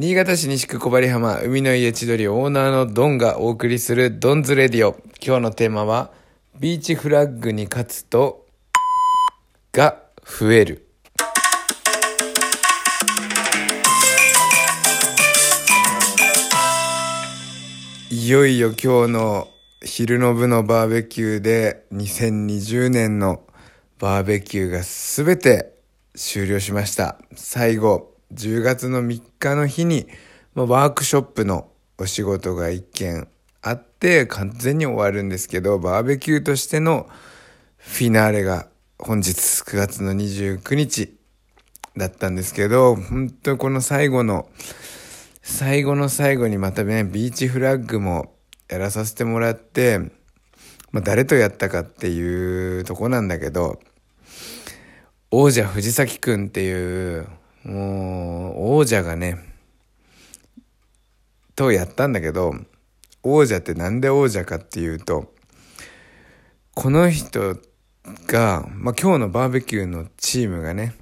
新潟市西区小針浜海の家千鳥オーナーのドンがお送りするドンズレディオ。今日のテーマは、ビーチフラッグに勝つと、が増える。いよいよ今日の昼の部のバーベキューで2020年のバーベキューがすべて終了しました。最後、10月の3日の日に、まあ、ワークショップのお仕事が一件あって完全に終わるんですけど、バーベキューとしてのフィナーレが本日9月の29日だったんですけど、本当この最後の、最後の最後にまたね、ビーチフラッグもやらさせてもらって、まあ、誰とやったかっていうとこなんだけど、王者藤崎くんっていう、もう、王者がね、とやったんだけど、王者ってなんで王者かっていうと、この人が、まあ、今日のバーベキューのチームがね、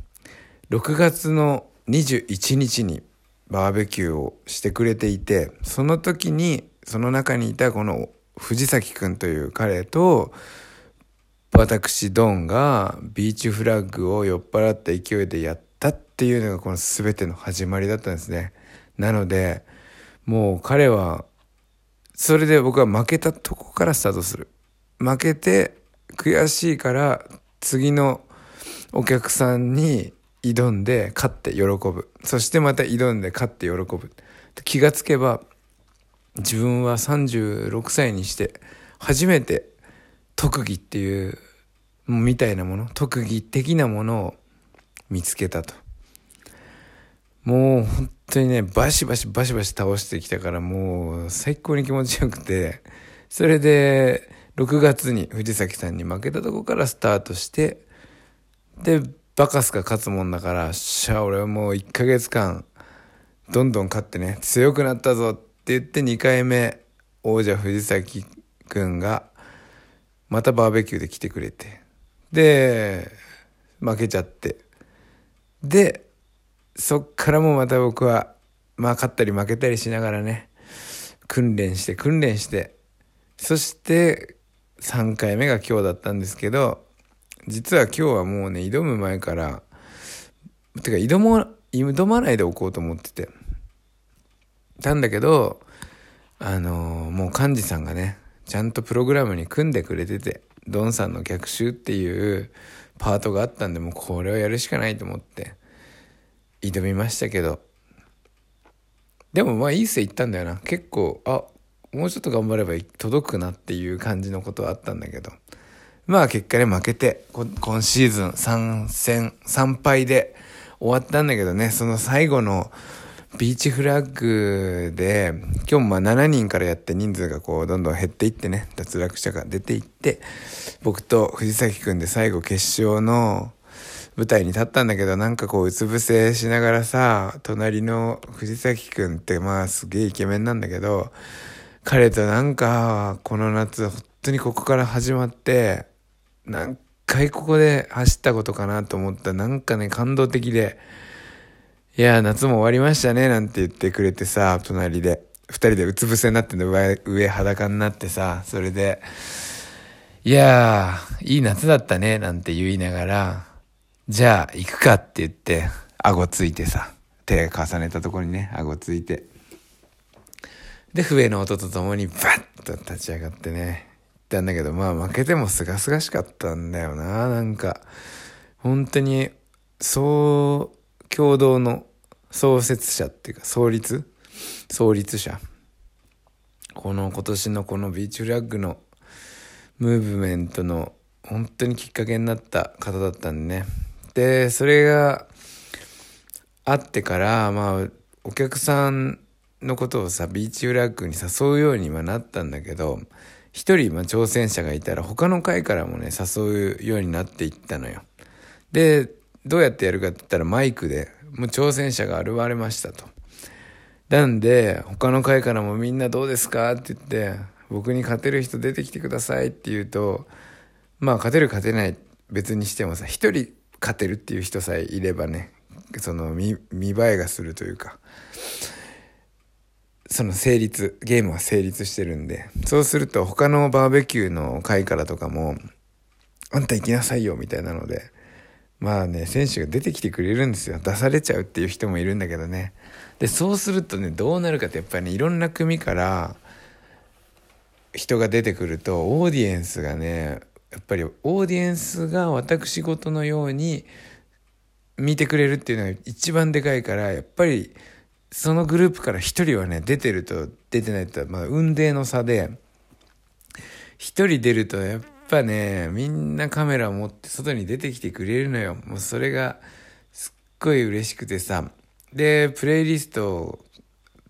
6月の21日にバーベキューをしてくれていて、その時に、その中にいたこの藤崎くんという彼と、私ドンがビーチフラッグを酔っ払った勢いでやったっていうのがこの全ての始まりだったんですね。なのでもう彼はそれで僕は負けたとこからスタートする。負けて悔しいから次のお客さんに挑んで勝って喜ぶ。そしてまた挑んで勝って喜ぶ。気がつけば自分は36歳にして初めて特技っていうみたいなもの特技的なものを見つけたともう本当にねバシバシバシバシ倒してきたからもう最高に気持ちよくて。それで6月に藤崎さんに負けたとこからスタートしてでバカスカ勝つもんだからしゃあ俺はもう1ヶ月間どんどん勝ってね強くなったぞって言って2回目王者藤崎くんがまたバーベキューで来てくれて。で負けちゃって。でそっからもまた僕はまあ勝ったり負けたりしながらね訓練して訓練してそして3回目が今日だったんですけど実は今日はもうね挑む前からてか挑も挑まないでおこうと思ってて。たんだけどあのー、もう幹事さんがねちゃんとプログラムに組んでくれててドンさんの逆襲っていうパートがあったんでもうこれをやるしかないと思って。挑みましたけど。でもまあいい線いったんだよな。結構あもうちょっと頑張れば届くなっていう感じのことはあったんだけど。まあ結果で負けて今シーズン3戦3敗で終わったんだけどね。その最後のビーチフラッグで、今日もまあ7人からやって人数がこうどんどん減っていってね、脱落者が出ていって、僕と藤崎くんで最後決勝の舞台に立ったんだけど、なんかこううつ伏せしながらさ、隣の藤崎くんってまあすげえイケメンなんだけど、彼となんかこの夏本当にここから始まって、何回ここで走ったことかなと思った。なんかね感動的で、いや、夏も終わりましたね、なんて言ってくれてさ、隣で。二人でうつ伏せになってんの上、上裸になってさ、それで、いやー、いい夏だったね、なんて言いながら、じゃあ行くかって言って、顎ついてさ、手重ねたとこにね、顎ついて。で、笛の音とともにバッと立ち上がってね、行ったんだけど、まあ負けてもすがすがしかったんだよな、なんか。本当に、そう、共同の創設者っていうか創立？創立者この今年のこのビーチフラッグのムーブメントの本当にきっかけになった方だったんでねでそれがあってからまあお客さんのことをさビーチフラッグに誘うようにはなったんだけど一人、まあ、挑戦者がいたら他の会からもね誘うようになっていったのよでどうやってやるかって言ったらマイクで、もう挑戦者が現れましたと。なんで、他の会からもみんなどうですか？って言って、僕に勝てる人出てきてくださいって言うと、まあ勝てる勝てない別にしてもさ、一人勝てるっていう人さえいればね、その見見栄えがするというか、その成立ゲームは成立してるんでそうすると他のバーベキューの会からとかも「あんた行きなさいよ」みたいなのでまあね選手が出てきてくれるんですよ。出されちゃうっていう人もいるんだけどね。でそうするとねどうなるかってやっぱりねいろんな組から人が出てくるとオーディエンスがねやっぱりオーディエンスが私事のように見てくれるっていうのが一番でかいからやっぱりそのグループから一人はね出てると出てないとまあ運命の差で一人出るとやっぱねみんなカメラを持って外に出てきてくれるのよ。もうそれがすっごい嬉しくてさ。でプレイリスト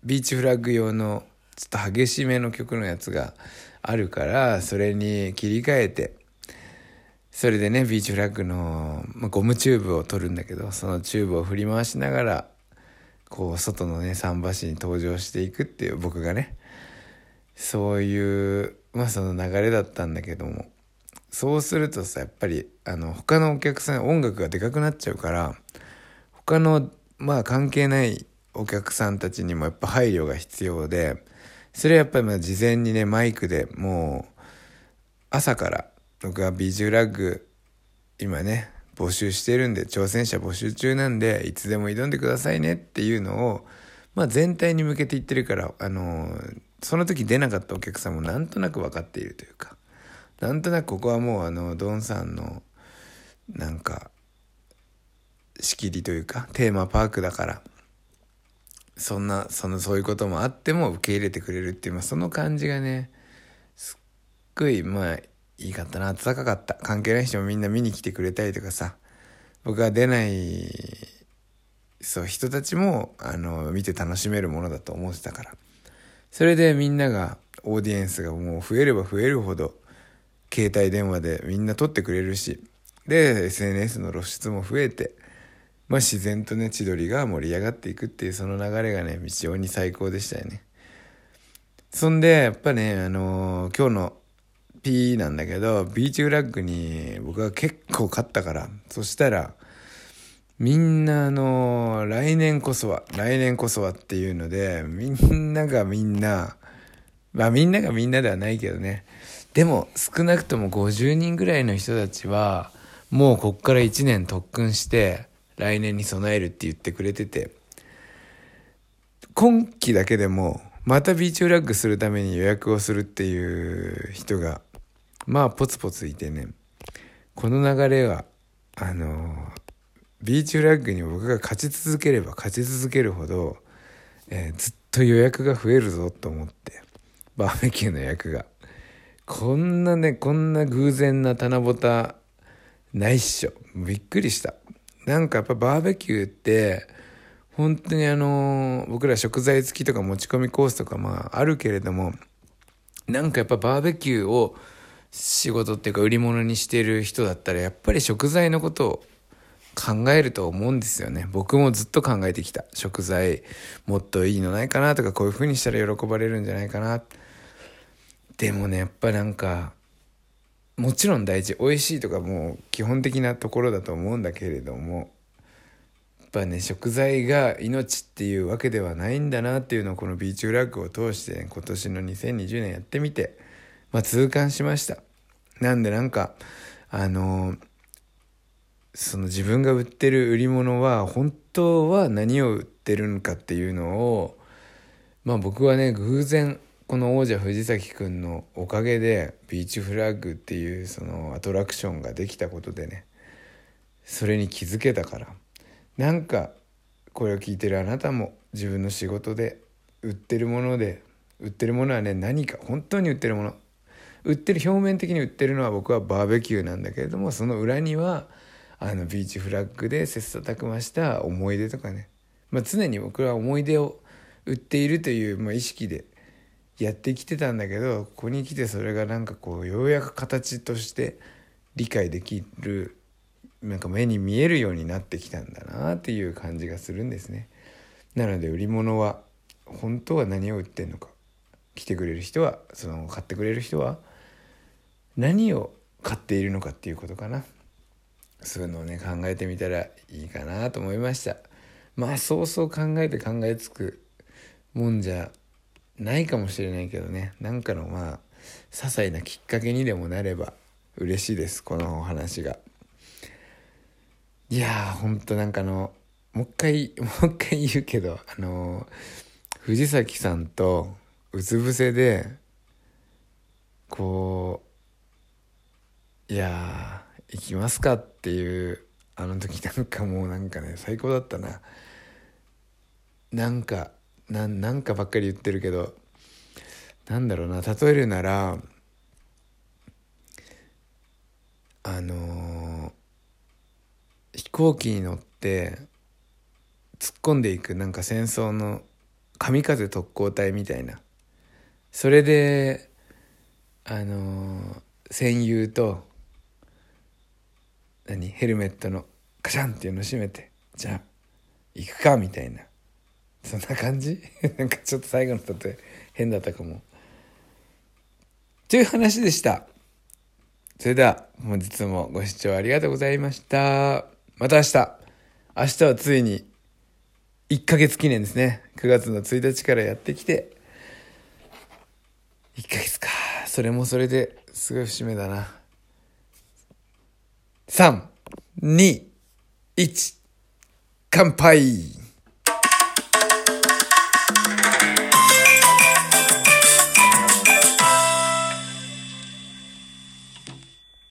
ビーチフラッグ用のちょっと激しめの曲のやつがあるからそれに切り替えてそれでねビーチフラッグの、まあ、ゴムチューブを取るんだけどそのチューブを振り回しながらこう外のね桟橋に登場していくっていう僕がねそういうまあその流れだったんだけどもそうするとさやっぱりあの他のお客さん音楽がでかくなっちゃうから他のまあ関係ないお客さんたちにもやっぱ配慮が必要でそれはやっぱりまあ事前にねマイクでもう朝から僕はビジュラッグ今ね募集してるんで挑戦者募集中なんでいつでも挑んでくださいねっていうのを、まあ、全体に向けて言ってるからあのその時出なかったお客さんもなんとなく分かっているというかなんとなくここはもうあのドンさんのなんか仕切りというかテーマパークだからそんなそのそういうこともあっても受け入れてくれるっていう、まあ、その感じがねすっごいまあいいかったな。暖かかった。関係ない人もみんな見に来てくれたりとかさ。僕が出ないそう人たちもあの見て楽しめるものだと思ってたから。それでみんながオーディエンスがもう増えれば増えるほど携帯電話でみんな撮ってくれるしで SNS の露出も増えて、まあ、自然とね千鳥が盛り上がっていくっていうその流れがね非常に最高でしたよね。そんでやっぱねあのー、今日の P なんだけどビーチフラッグに僕は結構勝ったから。そしたらみんなあの来年こそは来年こそはっていうのでみんながみんなまあみんながみんなではないけどね。でも少なくとも50人ぐらいの人たちはもうこっから1年特訓して来年に備えるって言ってくれてて。今期だけでもまたビーチフラッグするために予約をするっていう人がまあポツポツいてね。この流れはあのビーチフラッグに僕が勝ち続ければ勝ち続けるほど、えー、ずっと予約が増えるぞと思ってバーベキューの予約が。こんなねこんな偶然な棚ぼたないっしょ。びっくりした。なんかやっぱバーベキューって本当にあの僕ら食材付きとか持ち込みコースとかまああるけれどもなんかやっぱバーベキューを仕事っていうか売り物にしてる人だったらやっぱり食材のことを考えると思うんですよね。僕もずっと考えてきた。食材もっといいのないかなとかこういう風にしたら喜ばれるんじゃないかな。でもねやっぱなんかもちろん大事。美味しいとかもう基本的なところだと思うんだけれどもやっぱね食材が命っていうわけではないんだなっていうのをこのビーチフラッグを通して、ね、今年の2020年やってみてまあ、痛感しました。なんでなんか、あのその自分が売ってる売り物は本当は何を売ってるのかっていうのを、まあ僕はね、偶然、この王者藤崎くんのおかげでビーチフラッグっていうそのアトラクションができたことでね、それに気づけたから、なんかこれを聞いてるあなたも自分の仕事で売ってるもので、売ってるものはね、何か本当に売ってるもの、売ってる表面的に売ってるのは僕はバーベキューなんだけれどもその裏にはあのビーチフラッグで切磋琢磨した思い出とかね、まあ、常に僕は思い出を売っているという、まあ、意識でやってきてたんだけどここに来てそれがなんかこうようやく形として理解できるなんか目に見えるようになってきたんだなっていう感じがするんですね。なので売り物は本当は何を売ってんのか来てくれる人はその買ってくれる人は何を買っているのかっていうことかな。そういうのをね考えてみたらいいかなと思いました。まあそうそう考えて考えつくもんじゃないかもしれないけどね。なんかのまあ些細なきっかけにでもなれば嬉しいです。このお話が。いやーほんとなんかあのもう一回もう一回言うけどあの藤崎さんとうつ伏せでこういやー行きますかっていうあの時なんかもうなんかね最高だったな。なんかななんかばっかり言ってるけどなんだろうな例えるならあのー飛行機に乗って突っ込んでいくなんか戦争の神風特攻隊みたいな。それであの戦友と何ヘルメットのカシャンっていうの閉めてじゃあ行くかみたいな。そんな感じ？なんかちょっと最後の例え変だったかも。という話でした。それでは本日もご視聴ありがとうございました。また明日。明日はついに1ヶ月記念ですね。9月の1日からやってきて1ヶ月か。それもそれですごい節目だな。321乾杯。